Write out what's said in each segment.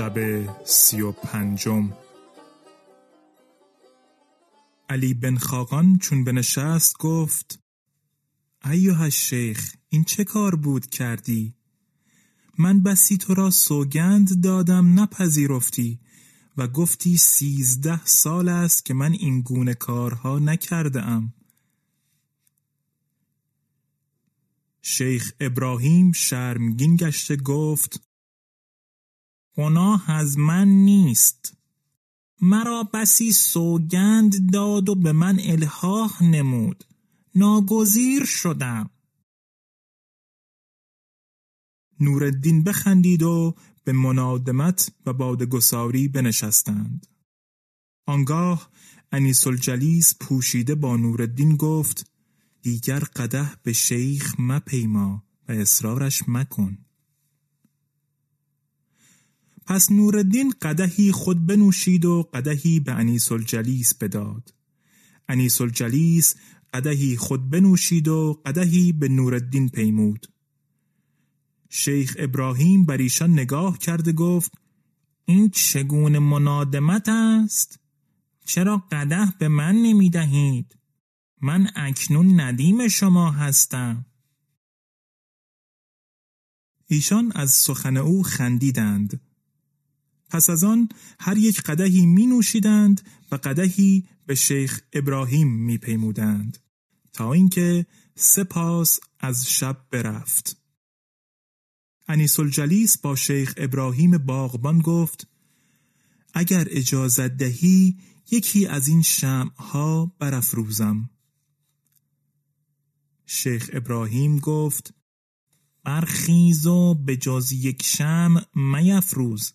شب سی و پنجم علی بن خاقان چون بنشست گفت ایوه شیخ این چه کار بود کردی؟ من بسی تو را سوگند دادم نپذیرفتی و گفتی سیزده سال است که من این گونه کارها نکرده ام. شیخ ابراهیم شرمگین گشته گفت گناه از من نیست. مرا بسی سوگند داد و به من الهاه نمود. ناگزیر شدم. نورالدین بخندید و به منادمت و بادگساری بنشستند. آنگاه انیس الجلیس پوشیده با نورالدین گفت دیگر قده به شیخ مپیما و اصرارش مکن. پس نوردین قدهی خود بنوشید و قدهی به انیس الجلیس بداد. انیس الجلیس قدهی خود بنوشید و قدهی به نوردین پیمود. شیخ ابراهیم بر ایشان نگاه کرده گفت این چگونه منادمت است؟ چرا قده به من نمی دهید من اکنون ندیم شما هستم. ایشان از سخن او خندیدند. پس از آن هر یک قدهی می نوشیدند و قدهی به شیخ ابراهیم می پیمودند تا اینکه سپاس از شب برفت. انیس الجلیس با شیخ ابراهیم باغبان گفت اگر اجازت دهی یکی از این ها برافروزم. شیخ ابراهیم گفت برخیز و به جز یک شم میفروز.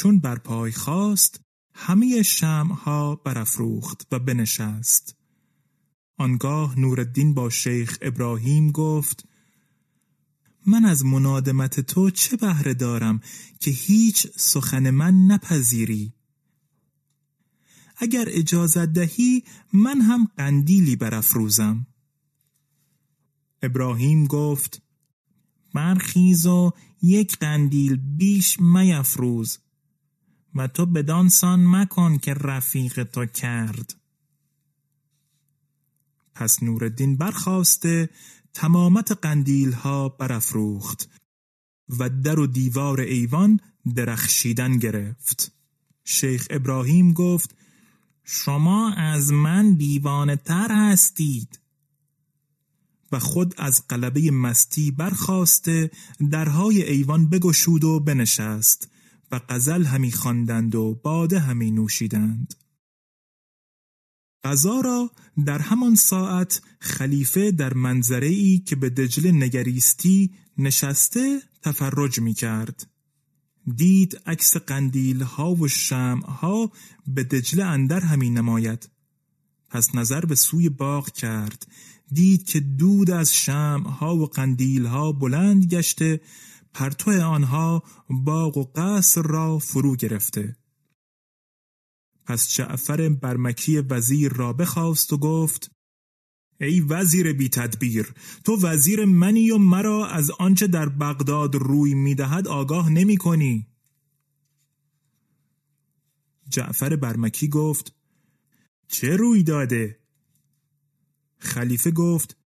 چون بر پای خواست همه شمها برافروخت و بنشست. آنگاه نورالدین با شیخ ابراهیم گفت من از منادمت تو چه بهره دارم که هیچ سخن من نپذیری؟ اگر اجازت دهی من هم قندیلی برافروزم. ابراهیم گفت برخیز و یک قندیل بیش میفروز و تو بدانسان مکن که رفیق تو کرد. پس نوردین برخواسته تمامت قندیل ها برافروخت و در و دیوار ایوان درخشیدن گرفت. شیخ ابراهیم گفت شما از من دیوانه تر هستید. و خود از قلبه مستی برخواسته درهای ایوان بگشود و بنشست. و قزل همی خواندند و باده همی نوشیدند قضا را در همان ساعت خلیفه در منظره ای که به دجله نگریستی نشسته تفرج می کرد. دید عکس قندیل ها و شم ها به دجله اندر همی نماید. پس نظر به سوی باغ کرد دید که دود از شم ها و قندیل ها بلند گشته پرتو آنها باغ و قصر را فرو گرفته پس جعفر برمکی وزیر را بخواست و گفت ای وزیر بی تدبیر تو وزیر منی و مرا از آنچه در بغداد روی می‌دهد آگاه نمی کنی جعفر برمکی گفت چه روی داده؟ خلیفه گفت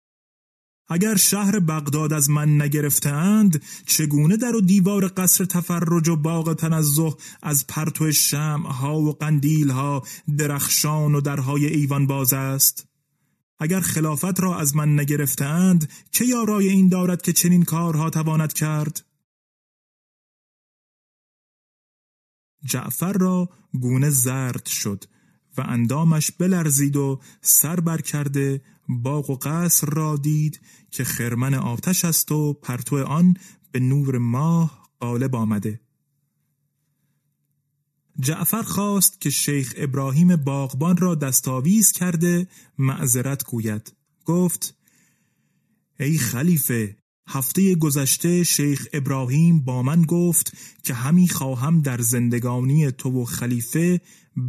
اگر شهر بغداد از من نگرفتند چگونه در و دیوار قصر تفرج و باغ تنزه از پرتو شمع ها و قندیل ها درخشان و درهای ایوان باز است؟ اگر خلافت را از من نگرفتند چه یارای این دارد که چنین کارها تواند کرد؟ جعفر را گونه زرد شد و اندامش بلرزید و سر بر کرده باغ و قصر را دید که خرمن آتش است و پرتو آن به نور ماه غالب آمده. جعفر خواست که شیخ ابراهیم باغبان را دستاویز کرده معذرت گوید. گفت ای خلیفه هفته گذشته شیخ ابراهیم با من گفت که همی خواهم در زندگانی تو و خلیفه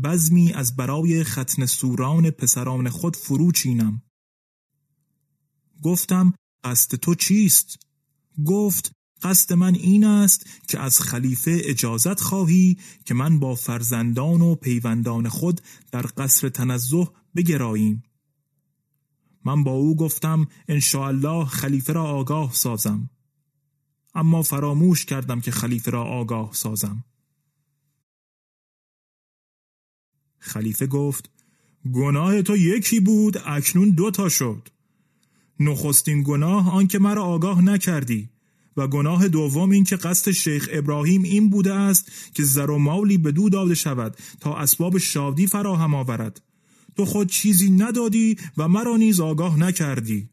بزمی از برای ختن سوران پسران خود فرو چینم. گفتم قصد تو چیست؟ گفت قصد من این است که از خلیفه اجازت خواهی که من با فرزندان و پیوندان خود در قصر تنزه بگراییم. من با او گفتم الله خلیفه را آگاه سازم. اما فراموش کردم که خلیفه را آگاه سازم. خلیفه گفت گناه تو یکی بود اکنون دو تا شد. نخستین گناه آنکه مرا آگاه نکردی. و گناه دوم این که قصد شیخ ابراهیم این بوده است که زر و مالی به دو داده شود تا اسباب شادی فراهم آورد. تو خود چیزی ندادی و مرا نیز آگاه نکردی.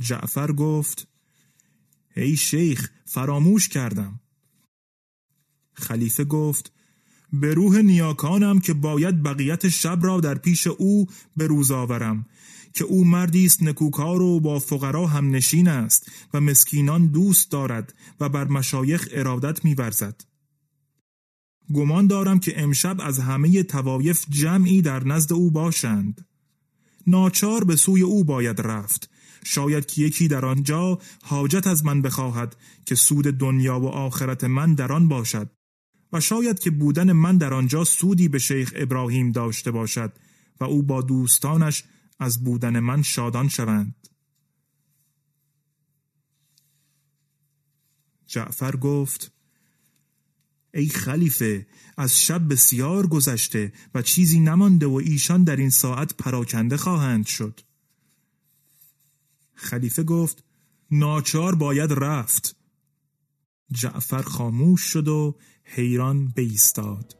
جعفر گفت ای شیخ فراموش کردم. خلیفه گفت به روح نیاکانم که باید بقیت شب را در پیش او به روز آورم. که او مردی است نکوکار و با فقرا هم نشین است و مسکینان دوست دارد و بر مشایخ ارادت میورزد. گمان دارم که امشب از همه توایف جمعی در نزد او باشند. ناچار به سوی او باید رفت. شاید که یکی در آنجا حاجت از من بخواهد که سود دنیا و آخرت من در آن باشد و شاید که بودن من در آنجا سودی به شیخ ابراهیم داشته باشد و او با دوستانش از بودن من شادان شوند. جعفر گفت ای خلیفه از شب بسیار گذشته و چیزی نمانده و ایشان در این ساعت پراکنده خواهند شد. خلیفه گفت ناچار باید رفت. جعفر خاموش شد و حیران بیستاد.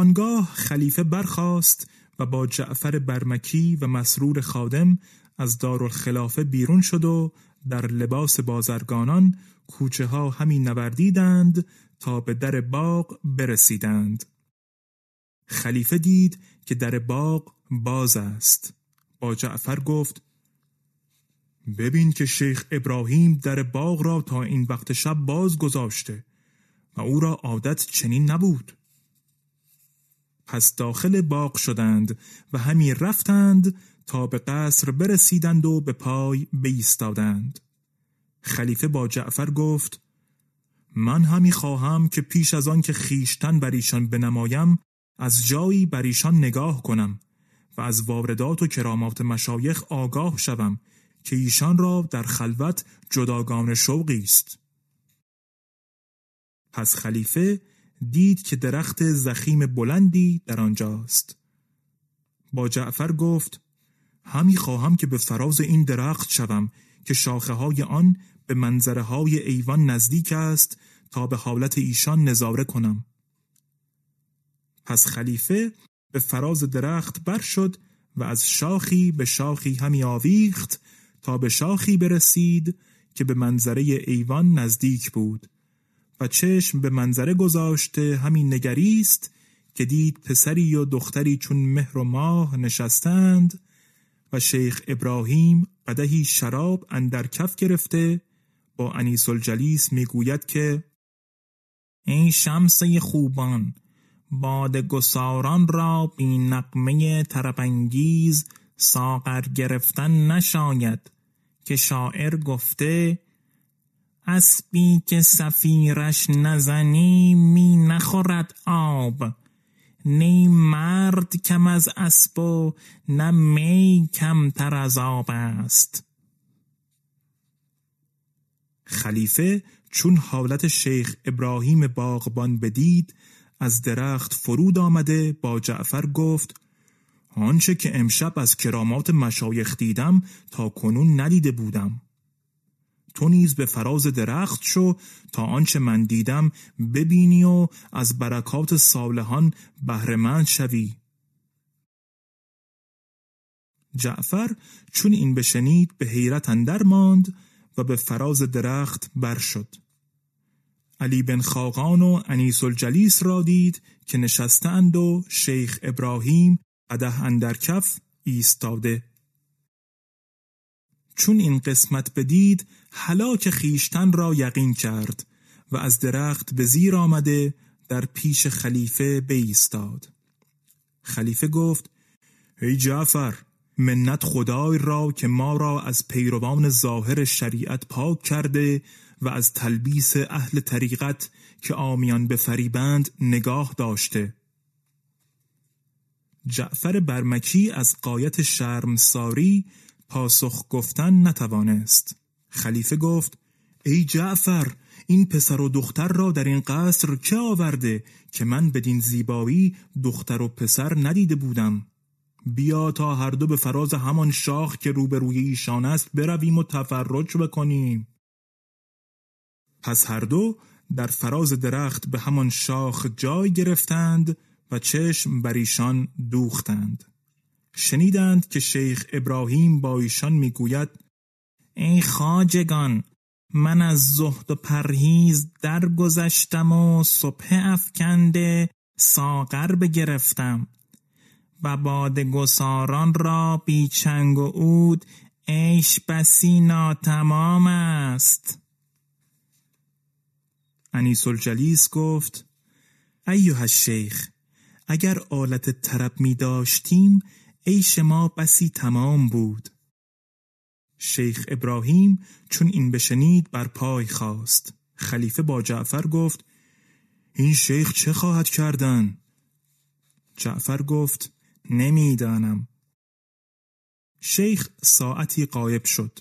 آنگاه خلیفه برخاست و با جعفر برمکی و مسرور خادم از دارالخلافه بیرون شد و در لباس بازرگانان کوچه ها همی نوردیدند تا به در باغ برسیدند. خلیفه دید که در باغ باز است. با جعفر گفت ببین که شیخ ابراهیم در باغ را تا این وقت شب باز گذاشته و او را عادت چنین نبود. پس داخل باغ شدند و همی رفتند تا به قصر برسیدند و به پای بیستادند. خلیفه با جعفر گفت من همی خواهم که پیش از آن که خیشتن بر ایشان بنمایم از جایی بر ایشان نگاه کنم و از واردات و کرامات مشایخ آگاه شوم که ایشان را در خلوت جداگان شوقی است. پس خلیفه دید که درخت زخیم بلندی در آنجاست. با جعفر گفت همی خواهم که به فراز این درخت شوم که شاخه های آن به منظره های ایوان نزدیک است تا به حالت ایشان نظاره کنم. پس خلیفه به فراز درخت بر شد و از شاخی به شاخی همی آویخت تا به شاخی برسید که به منظره ایوان نزدیک بود. و چشم به منظره گذاشته همین نگریست که دید پسری و دختری چون مهر و ماه نشستند و شیخ ابراهیم قدهی شراب اندر کف گرفته با انیس الجلیس می‌گوید که ای شمسه خوبان باد گساران را بی نقمه ترپنگیز ساغر گرفتن نشاید که شاعر گفته اسبی که سفیرش نزنی می نخورد آب. نی مرد کم از اسب و نه می کمتر از آب است. خلیفه چون حالت شیخ ابراهیم باغبان بدید از درخت فرود آمده با جعفر گفت آنچه که امشب از کرامات مشایخ دیدم تا کنون ندیده بودم. تو نیز به فراز درخت شو تا آنچه من دیدم ببینی و از برکات صالحان بهرهمند شوی. جعفر چون این بشنید به حیرت اندر ماند و به فراز درخت بر شد. علی بن خاقان و انیس الجلیس را دید که نشستند و شیخ ابراهیم قده اندر کف ایستاده. چون این قسمت بدید هلاک خیشتن را یقین کرد و از درخت به زیر آمده در پیش خلیفه بیستاد. خلیفه گفت ای جعفر منت خدای را که ما را از پیروان ظاهر شریعت پاک کرده و از تلبیس اهل طریقت که آمیان به فریبند نگاه داشته. جعفر برمکی از قایت شرمساری پاسخ گفتن نتوانست. خلیفه گفت ای جعفر این پسر و دختر را در این قصر که آورده که من بدین زیبایی دختر و پسر ندیده بودم. بیا تا هر دو به فراز همان شاخ که روبروی ایشان است برویم و تفرج بکنیم. پس هر دو در فراز درخت به همان شاخ جای گرفتند و چشم بر ایشان دوختند. شنیدند که شیخ ابراهیم با ایشان می‌گوید ای خاجگان من از زهد و پرهیز درگذشتم و صبح افکنده ساغر بگرفتم و باد گساران را بی چنگ و عود عیش بسی ناتمام است. انیس الجلیس گفت ایوه الشیخ اگر آلت طرب می داشتیم عیش ما بسی تمام بود. شیخ ابراهیم چون این بشنید بر پای خواست خلیفه با جعفر گفت این شیخ چه خواهد کردن؟ جعفر گفت نمی‌دانم. شیخ ساعتی قایب شد.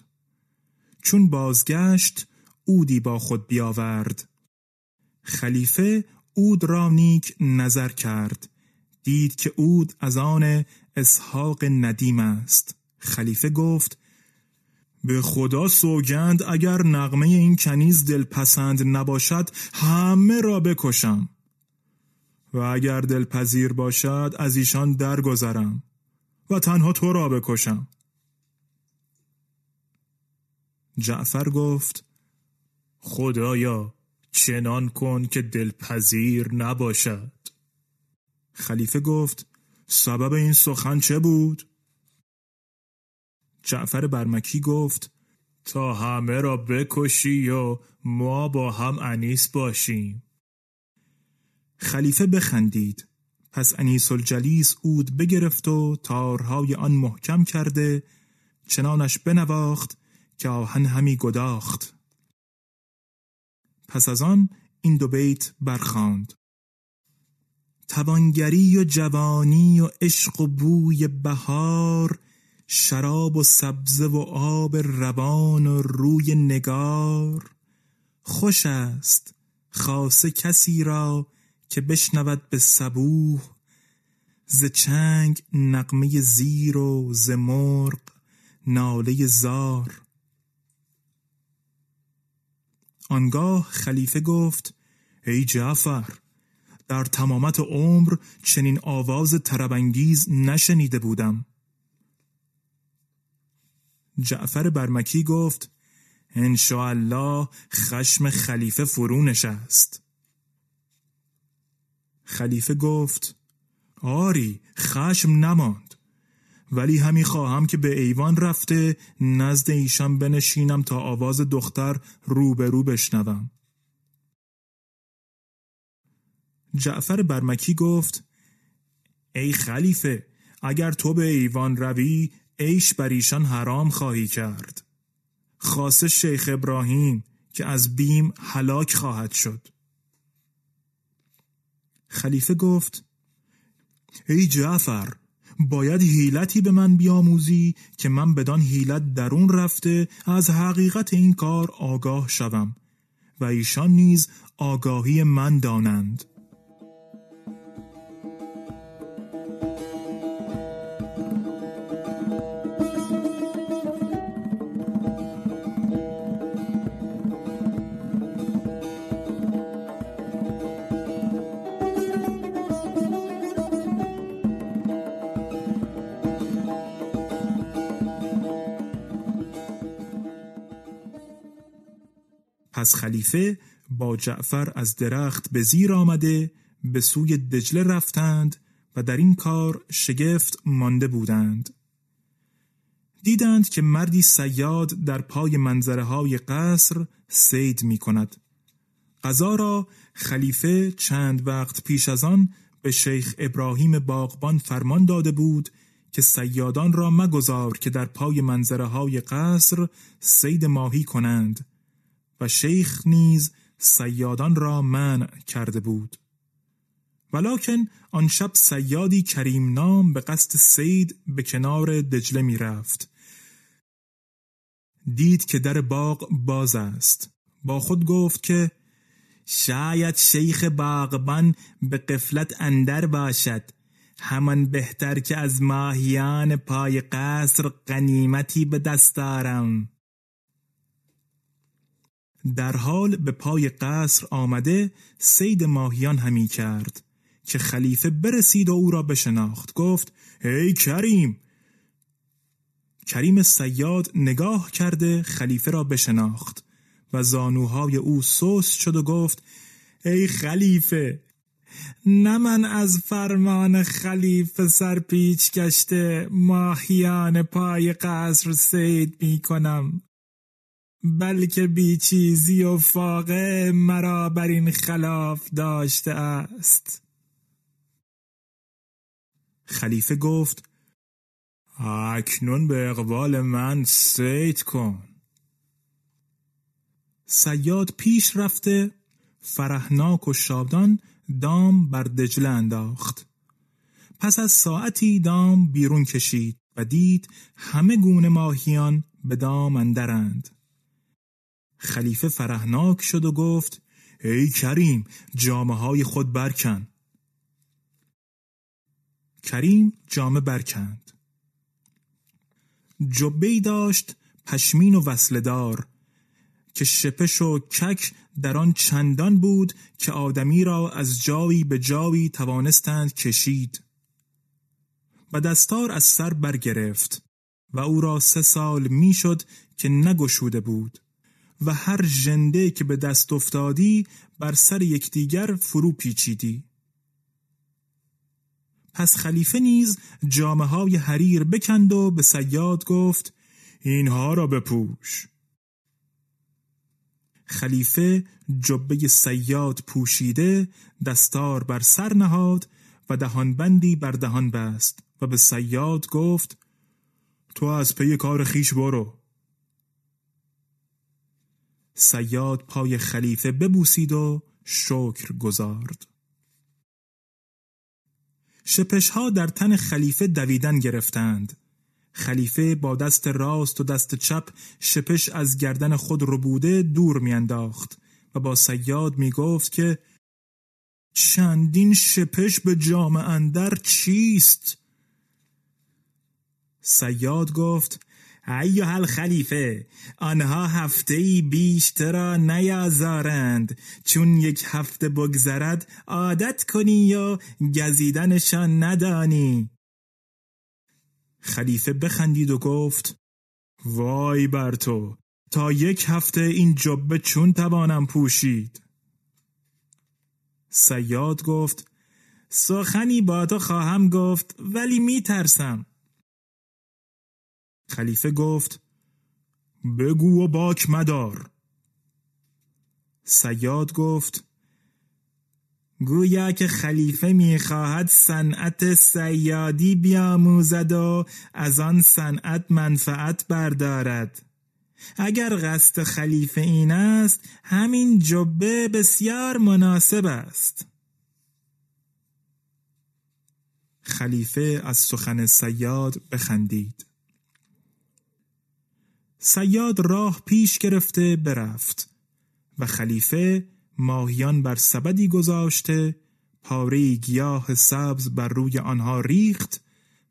چون بازگشت اودی با خود بیاورد. خلیفه اود را نیک نظر کرد. دید که اود از آن اسحاق ندیم است. خلیفه گفت به خدا سوگند اگر نغمه این کنیز دلپسند نباشد همه را بکشم. و اگر دلپذیر باشد از ایشان درگذرم و تنها تو را بکشم. جعفر گفت خدایا چنان کن که دلپذیر نباشد. خلیفه گفت سبب این سخن چه بود؟ جعفر برمکی گفت تا همه را بکشی و ما با هم انیس باشیم. خلیفه بخندید. پس انیس الجلیس اود بگرفت و تارهای آن محکم کرده چنانش بنواخت که آهن همی گداخت. پس از آن این دو بیت برخاند. توانگری و جوانی و عشق و بوی بهار شراب و سبزه و آب روان و روی نگار. خوش است خاصه کسی را که بشنود به صبوح ز چنگ نقمه زیر و ز مرغ ناله زار. آنگاه خلیفه گفت ای جعفر در تمامت عمر چنین آواز تربنگیز نشنیده بودم. جعفر برمکی گفت الله خشم خلیفه فرو نشست. خلیفه گفت آری خشم نماند ولی همی خواهم که به ایوان رفته نزد ایشان بنشینم تا آواز دختر رو به رو بشنوم. جعفر برمکی گفت ای خلیفه اگر تو به ایوان روی عیش بر ایشان حرام خواهی کرد. خاصه شیخ ابراهیم که از بیم هلاک خواهد شد. خلیفه گفت ای جعفر باید حیلتی به من بیاموزی که من بدان حیلت درون رفته از حقیقت این کار آگاه شوم و ایشان نیز آگاهی من دانند. پس خلیفه با جعفر از درخت به زیر آمده به سوی دجله رفتند و در این کار شگفت مانده بودند. دیدند که مردی سیاد در پای منظره های قصر سید می کند قضا را خلیفه چند وقت پیش از آن به شیخ ابراهیم باغبان فرمان داده بود که سیادان را مگذار که در پای منظره های قصر سید ماهی کنند. و شیخ نیز سیادان را منع کرده بود. ولکن آن شب سیادی کریم نام به قصد سید به کنار دجله می رفت. دید که در باغ باز است. با خود گفت که شاید شیخ باغبان به قفلت اندر باشد. همان بهتر که از ماهیان پای قصر قنیمتی به دست دارم. در حال به پای قصر آمده سید ماهیان همی کرد که خلیفه برسید و او را بشناخت. گفت ای کریم! کریم سیاد نگاه کرده خلیفه را بشناخت و زانوهای او سوس شد و گفت ای خلیفه! نه من از فرمان خلیفه سرپیچ گشته ماهیان پای قصر سید می کنم. بلکه بیچیزی و فاقه مرا بر این خلاف داشته است. خلیفه گفت اکنون به اقبال من سید کن. سیاد پیش رفته فرهناک و شادان دام بر دجله انداخت. پس از ساعتی دام بیرون کشید و دید همه گونه ماهیان به دام اندرند. خلیفه فرهناک شد و گفت ای کریم جامعه های خود برکن کریم جامه برکند. جبهی داشت پشمین و وصلدار که شپش و کک در آن چندان بود که آدمی را از جایی به جایی توانستند کشید. و دستار از سر برگرفت و او را سه سال می‌شد که نگشوده بود. و هر ژنده که به دست افتادی بر سر یکدیگر فرو پیچیدی. پس خلیفه نیز جامعه های حریر بکند و به سیاد گفت اینها را بپوش. خلیفه جبه سیاد پوشیده دستار بر سر نهاد و دهانبندی بر دهان بست و به سیاد گفت تو از پی کار خیش برو. سیاد پای خلیفه ببوسید و شکر گذارد شپش ها در تن خلیفه دویدن گرفتند خلیفه با دست راست و دست چپ شپش از گردن خود ربوده دور میانداخت و با سیاد می گفت که چندین شپش به جامع اندر چیست؟ سیاد گفت ایها خلیفه آنها هفته ای بیشتر را نیازارند. چون یک هفته بگذرد عادت کنی یا گزیدنشان ندانی. خلیفه بخندید و گفت وای بر تو تا یک هفته این جبه چون توانم پوشید؟ سیاد گفت سخنی با تو خواهم گفت ولی می ترسم خلیفه گفت بگو و باک مدار. سیاد گفت گویا که خلیفه می‌خواهد صنعت سیادی بیاموزد و از آن صنعت منفعت بردارد. اگر قصد خلیفه این است همین جبه بسیار مناسب است. خلیفه از سخن سیاد بخندید. سیاد راه پیش گرفته برفت و خلیفه ماهیان بر سبدی گذاشته پاره گیاه سبز بر روی آنها ریخت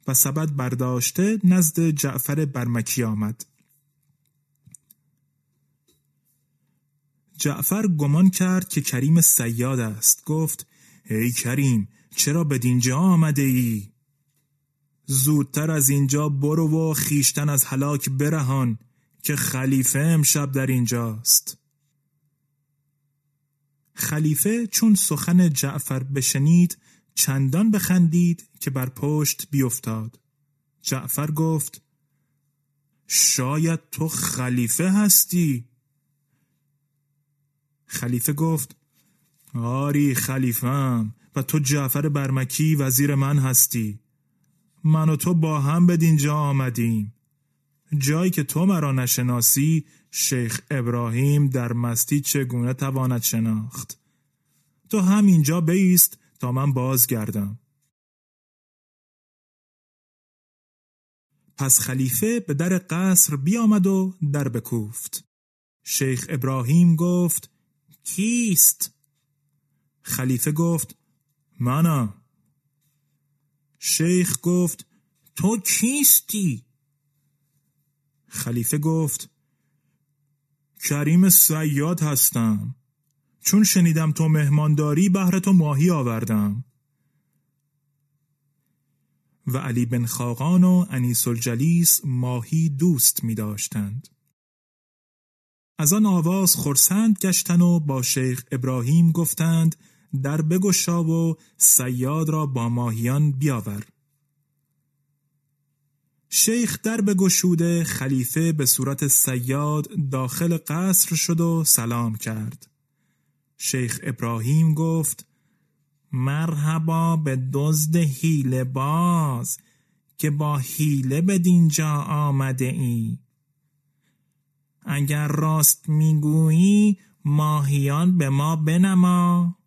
و سبد برداشته نزد جعفر برمکی آمد. جعفر گمان کرد که کریم سیاد است. گفت ای کریم چرا به دینجا آمده ای؟ زودتر از اینجا برو و خیشتن از هلاک برهان. که خلیفه امشب در اینجاست. خلیفه چون سخن جعفر بشنید چندان بخندید که بر پشت بیفتاد. جعفر گفت شاید تو خلیفه هستی. خلیفه گفت آری خلیفم و تو جعفر برمکی وزیر من هستی. من و تو با هم به دینجا آمدیم. جایی که تو مرا نشناسی شیخ ابراهیم در مستی چگونه تواند شناخت تو همینجا بیست تا من بازگردم پس خلیفه به در قصر بیامد و در بکوفت شیخ ابراهیم گفت کیست؟ خلیفه گفت منم شیخ گفت تو کیستی؟ خلیفه گفت کریم سیاد هستم. چون شنیدم تو مهمانداری بهر تو ماهی آوردم. و علی بن خاقان و انیس الجلیس ماهی دوست می داشتند. از آن آواز خرسند گشتن و با شیخ ابراهیم گفتند در بگشا و سیاد را با ماهیان بیاور. شیخ در بگشوده خلیفه به صورت سیاد داخل قصر شد و سلام کرد. شیخ ابراهیم گفت مرحبا به دزد حیله باز که با حیله به دینجا آمده ای. اگر راست می‌گویی ماهیان به ما بنما.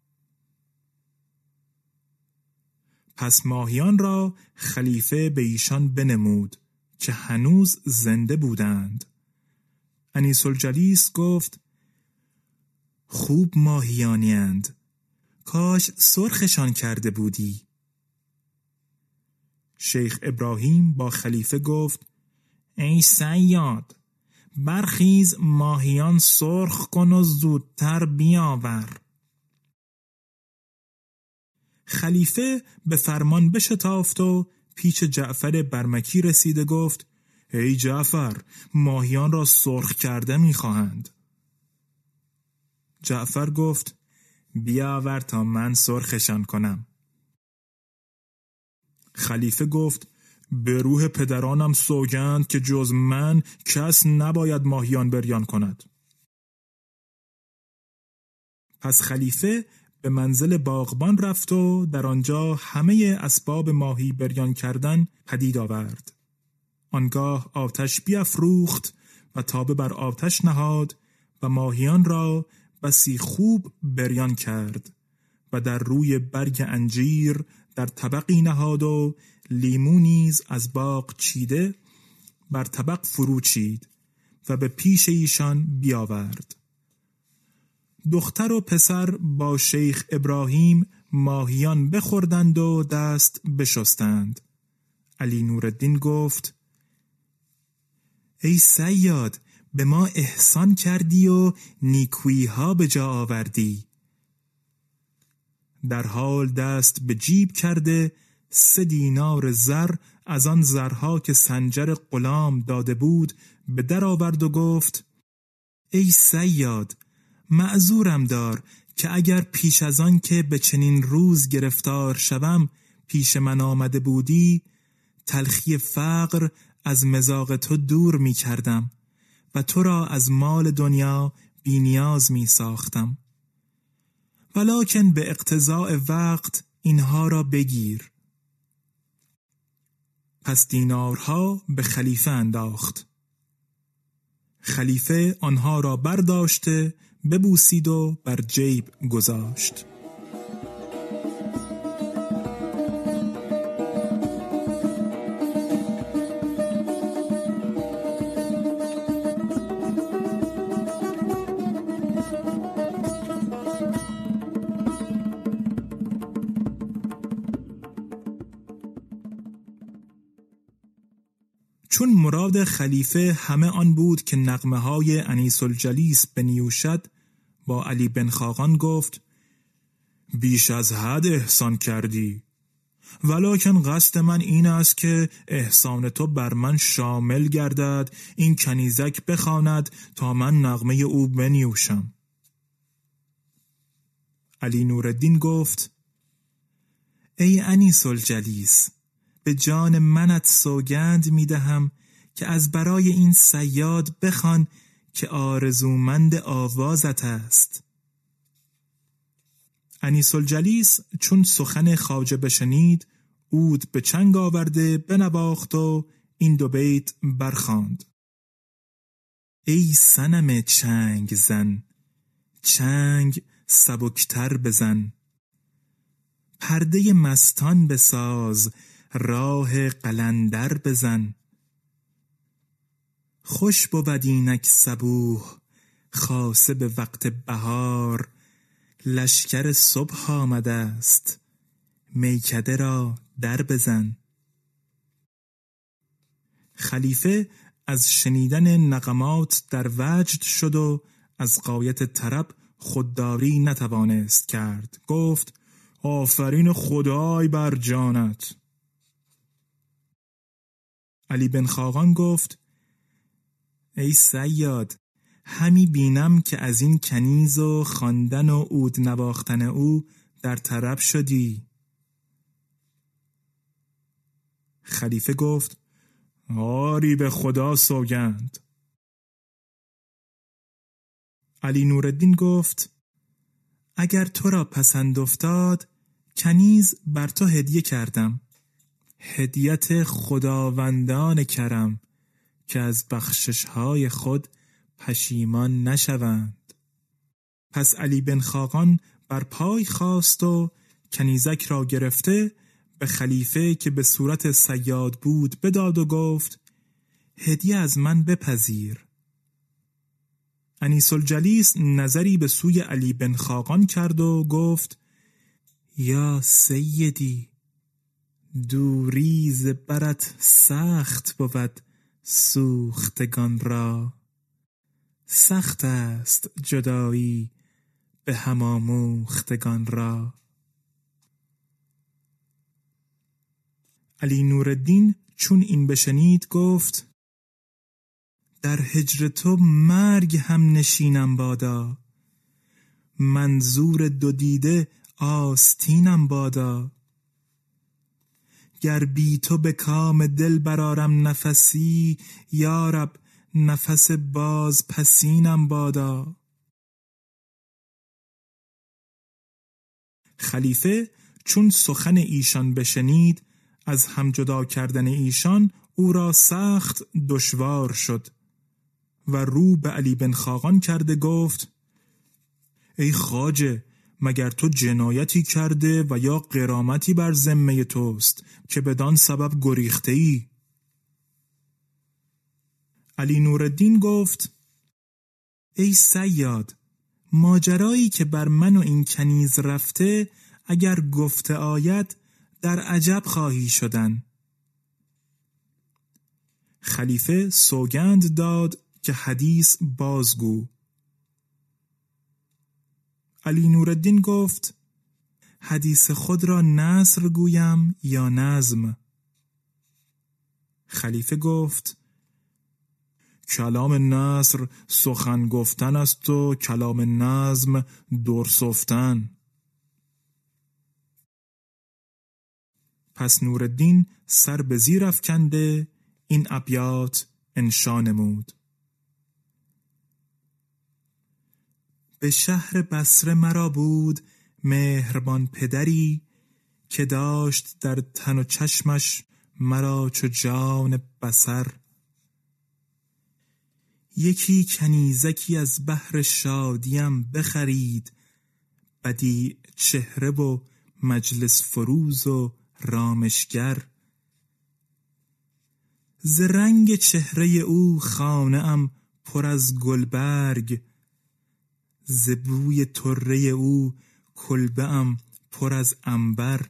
پس ماهیان را خلیفه به ایشان بنمود که هنوز زنده بودند. انیس الجلیس گفت خوب ماهیانیند کاش سرخشان کرده بودی. شیخ ابراهیم با خلیفه گفت ای سیاد برخیز ماهیان سرخ کن و زودتر بیاور. خلیفه به فرمان بشتافت و پیچ جعفر برمکی رسیده گفت ای جعفر ماهیان را سرخ کرده می‌خواهند. جعفر گفت بیاور تا من سرخشان کنم. خلیفه گفت به روح پدرانم سوگند که جز من کس نباید ماهیان بریان کند. پس خلیفه به منزل باغبان رفت و در آنجا همه اسباب ماهی بریان کردن پدید آورد. آنگاه آتش بیافروخت و تابه بر آتش نهاد و ماهیان را بسی خوب بریان کرد و در روی برگ انجیر در طبقی نهاد و لیمو نیز از باغ چیده بر طبق فرو چید و به پیش ایشان بیاورد. دختر و پسر با شیخ ابراهیم ماهیان بخوردند و دست بشستند. علی نوردین گفت ای سیاد به ما احسان کردی و نیکویی ها به جا آوردی. در حال دست به جیب کرده سه دینار زر از آن زرها که سنجر غلام داده بود به در آورد و گفت ای سیاد معذورم دار که اگر پیش از آن که به چنین روز گرفتار شوم پیش من آمده بودی تلخی فقر از مزاق تو دور می کردم و تو را از مال دنیا بینیاز می ساختم. ولیکن به اقتضاع وقت اینها را بگیر. پس دینارها به خلیفه انداخت. خلیفه آنها را برداشته ببوسید و بر جیب گذاشت. چون مراد خلیفه همه آن بود که نقمه های انیس الجلیس بنیوشد با علی بن خاقان گفت بیش از حد احسان کردی. ولیکن قصد من این است که احسان تو بر من شامل گردد این کنیزک بخواند تا من نغمه او بنیوشم. علی نوردین گفت ای انیس الجلیس به جان منت سوگند می دهم که از برای این سیاد بخوان که آرزومند آوازت است. انیس الجلیس چون سخن خاجه بشنید اود به چنگ آورده بنواخت و این دو بیت برخاند. ای سنم چنگ زن چنگ سبکتر بزن. پرده مستان بساز راه قلندر بزن. خوش بود اینک صبوح خاصه به وقت بهار. لشکر صبح آمده است میکده را در بزن. خلیفه از شنیدن نقمات در وجد شد و از قایت طرب خودداری نتوانست کرد. گفت آفرین خدای بر جانت. علی بن خاقان گفت ای سیاد همی بینم که از این کنیز و خواندن و اود نواختن او در طرب شدی. خلیفه گفت آری به خدا سوگند. علی نوردین گفت اگر تو را پسند افتاد کنیز بر تو هدیه کردم. هدیت خداوندان کرم. که از بخشش های خود پشیمان نشوند. پس علی بن خاقان بر پای خواست و کنیزک را گرفته به خلیفه که به صورت سیاد بود بداد و گفت هدیه از من بپذیر. انیس الجلیس نظری به سوی علی بن خاقان کرد و گفت یا سیدی دوریز برت سخت بود سوختگان را. سخت است جدایی به هماموختگان را. علی نوردین چون این بشنید گفت در هجر تو مرگ هم نشینم بادا. منظور دو دیده آستینم بادا. گر بی تو به کام دل برارم نفسی یارب نفس باز پسینم بادا. خلیفه چون سخن ایشان بشنید از هم جدا کردن ایشان او را سخت دشوار شد. و رو به علی بن خاقان کرده گفت ای خاجه مگر تو جنایتی کرده و یا قرامتی بر ذمه توست که بدان سبب گریخته ای علی نوردین گفت ای سیاد ماجرایی که بر من و این کنیز رفته اگر گفته آید در عجب خواهی شدن. خلیفه سوگند داد که حدیث بازگو. علی نوردین گفت حدیث خود را نصر گویم یا نظم؟ خلیفه گفت کلام نصر سخن گفتن است و کلام نظم درسفتن پس نوردین سر به زیر افکنده این ابیات انشا نمود. به شهر بسره مرا بود مهربان پدری که داشت در تن و چشمش مرا چو جان بسر یکی کنیزکی از بحر شادیم بخرید بدی چهره و مجلس فروز و رامشگر. ز رنگ چهره او خانه ام پر از گلبرگ ز بوی طره او کلبه ام پر از انبر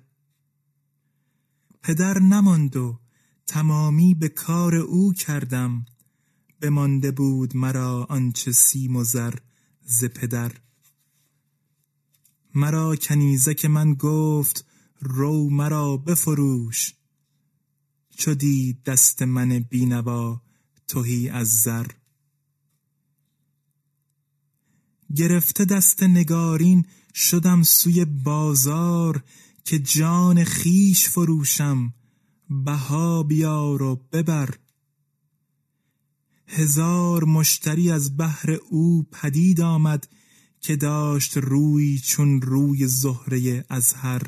پدر نماند و تمامی به کار او کردم. بمانده بود مرا آنچه سیم و زر ز پدر. مرا کنیزک من گفت رو مرا بفروش. چو دید دست من بینوا تهی از زر. گرفته دست نگارین شدم سوی بازار که جان خیش فروشم. بها بیار و ببر. هزار مشتری از بحر او پدید آمد که داشت روی چون روی زهره ازهر.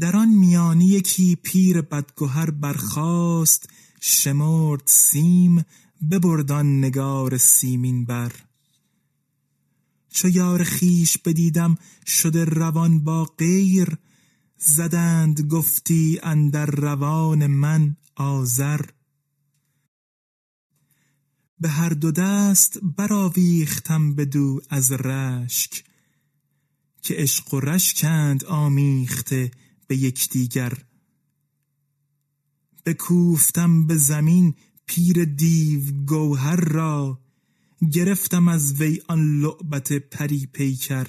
در آن میانی یکی پیر بدگهر برخاست شمرد سیم ببردان نگار سیمین بر. چو یار خیش بدیدم شده روان با غیر زدند گفتی اندر روان من آذر. به هر دو دست برآویختم بدو از رشک که عشق و رشکند آمیخته به یکدیگر. بکوفتم به زمین پیر دیو گوهر را گرفتم از وی آن لعبت پری پیکر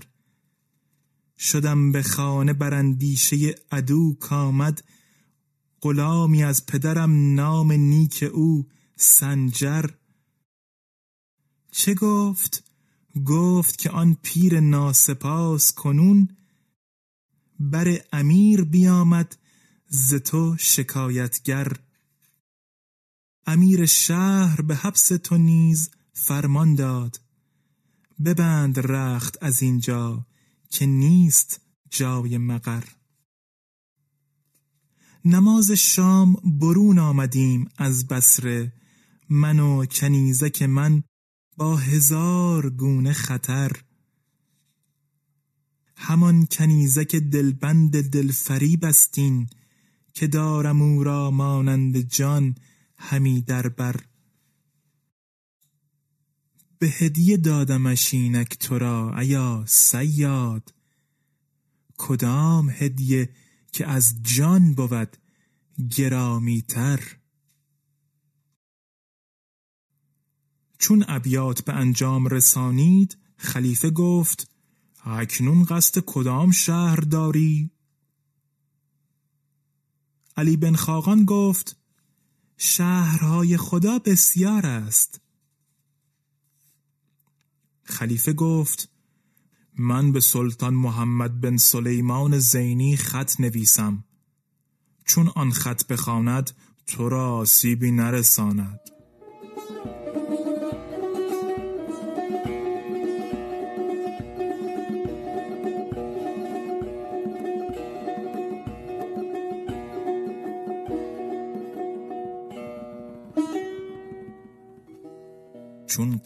شدم به خانه براندیشه عدو کامد غلامی از پدرم نام نیک او سنجر. چه گفت؟ گفت که آن پیر ناسپاس کنون بر امیر بیامد ز تو شکایتگر. امیر شهر به حبس تو نیز فرمان داد. ببند رخت از اینجا که نیست جای مقر. نماز شام برون آمدیم از بسره من و کنیزک من با هزار گونه خطر. همان کنیزک دلبند دلفری بستین که دارم او را مانند جان همی در بر. به هدیه دادمش اینک تو را ایا سیاد کدام هدیه که از جان بود گرامی تر چون ابیات به انجام رسانید خلیفه گفت اکنون قصد کدام شهر داری؟ علی بن خاقان گفت شهرهای خدا بسیار است. خلیفه گفت من به سلطان محمد بن سلیمان زینی خط نویسم. چون آن خط بخواند تو را آسیبی نرساند.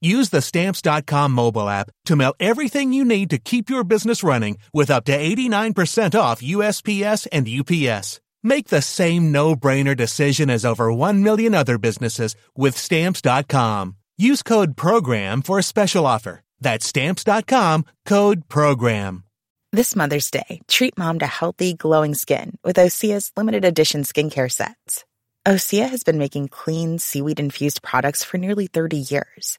Use the stamps.com mobile app to mail everything you need to keep your business running with up to 89% off USPS and UPS. Make the same no-brainer decision as over 1 million other businesses with stamps.com. Use code program for a special offer. That's stamps.com, code program. This Mother's Day, treat mom to healthy, glowing skin with Osea's limited edition skincare sets. Osea has been making clean, seaweed infused products for nearly 30 years.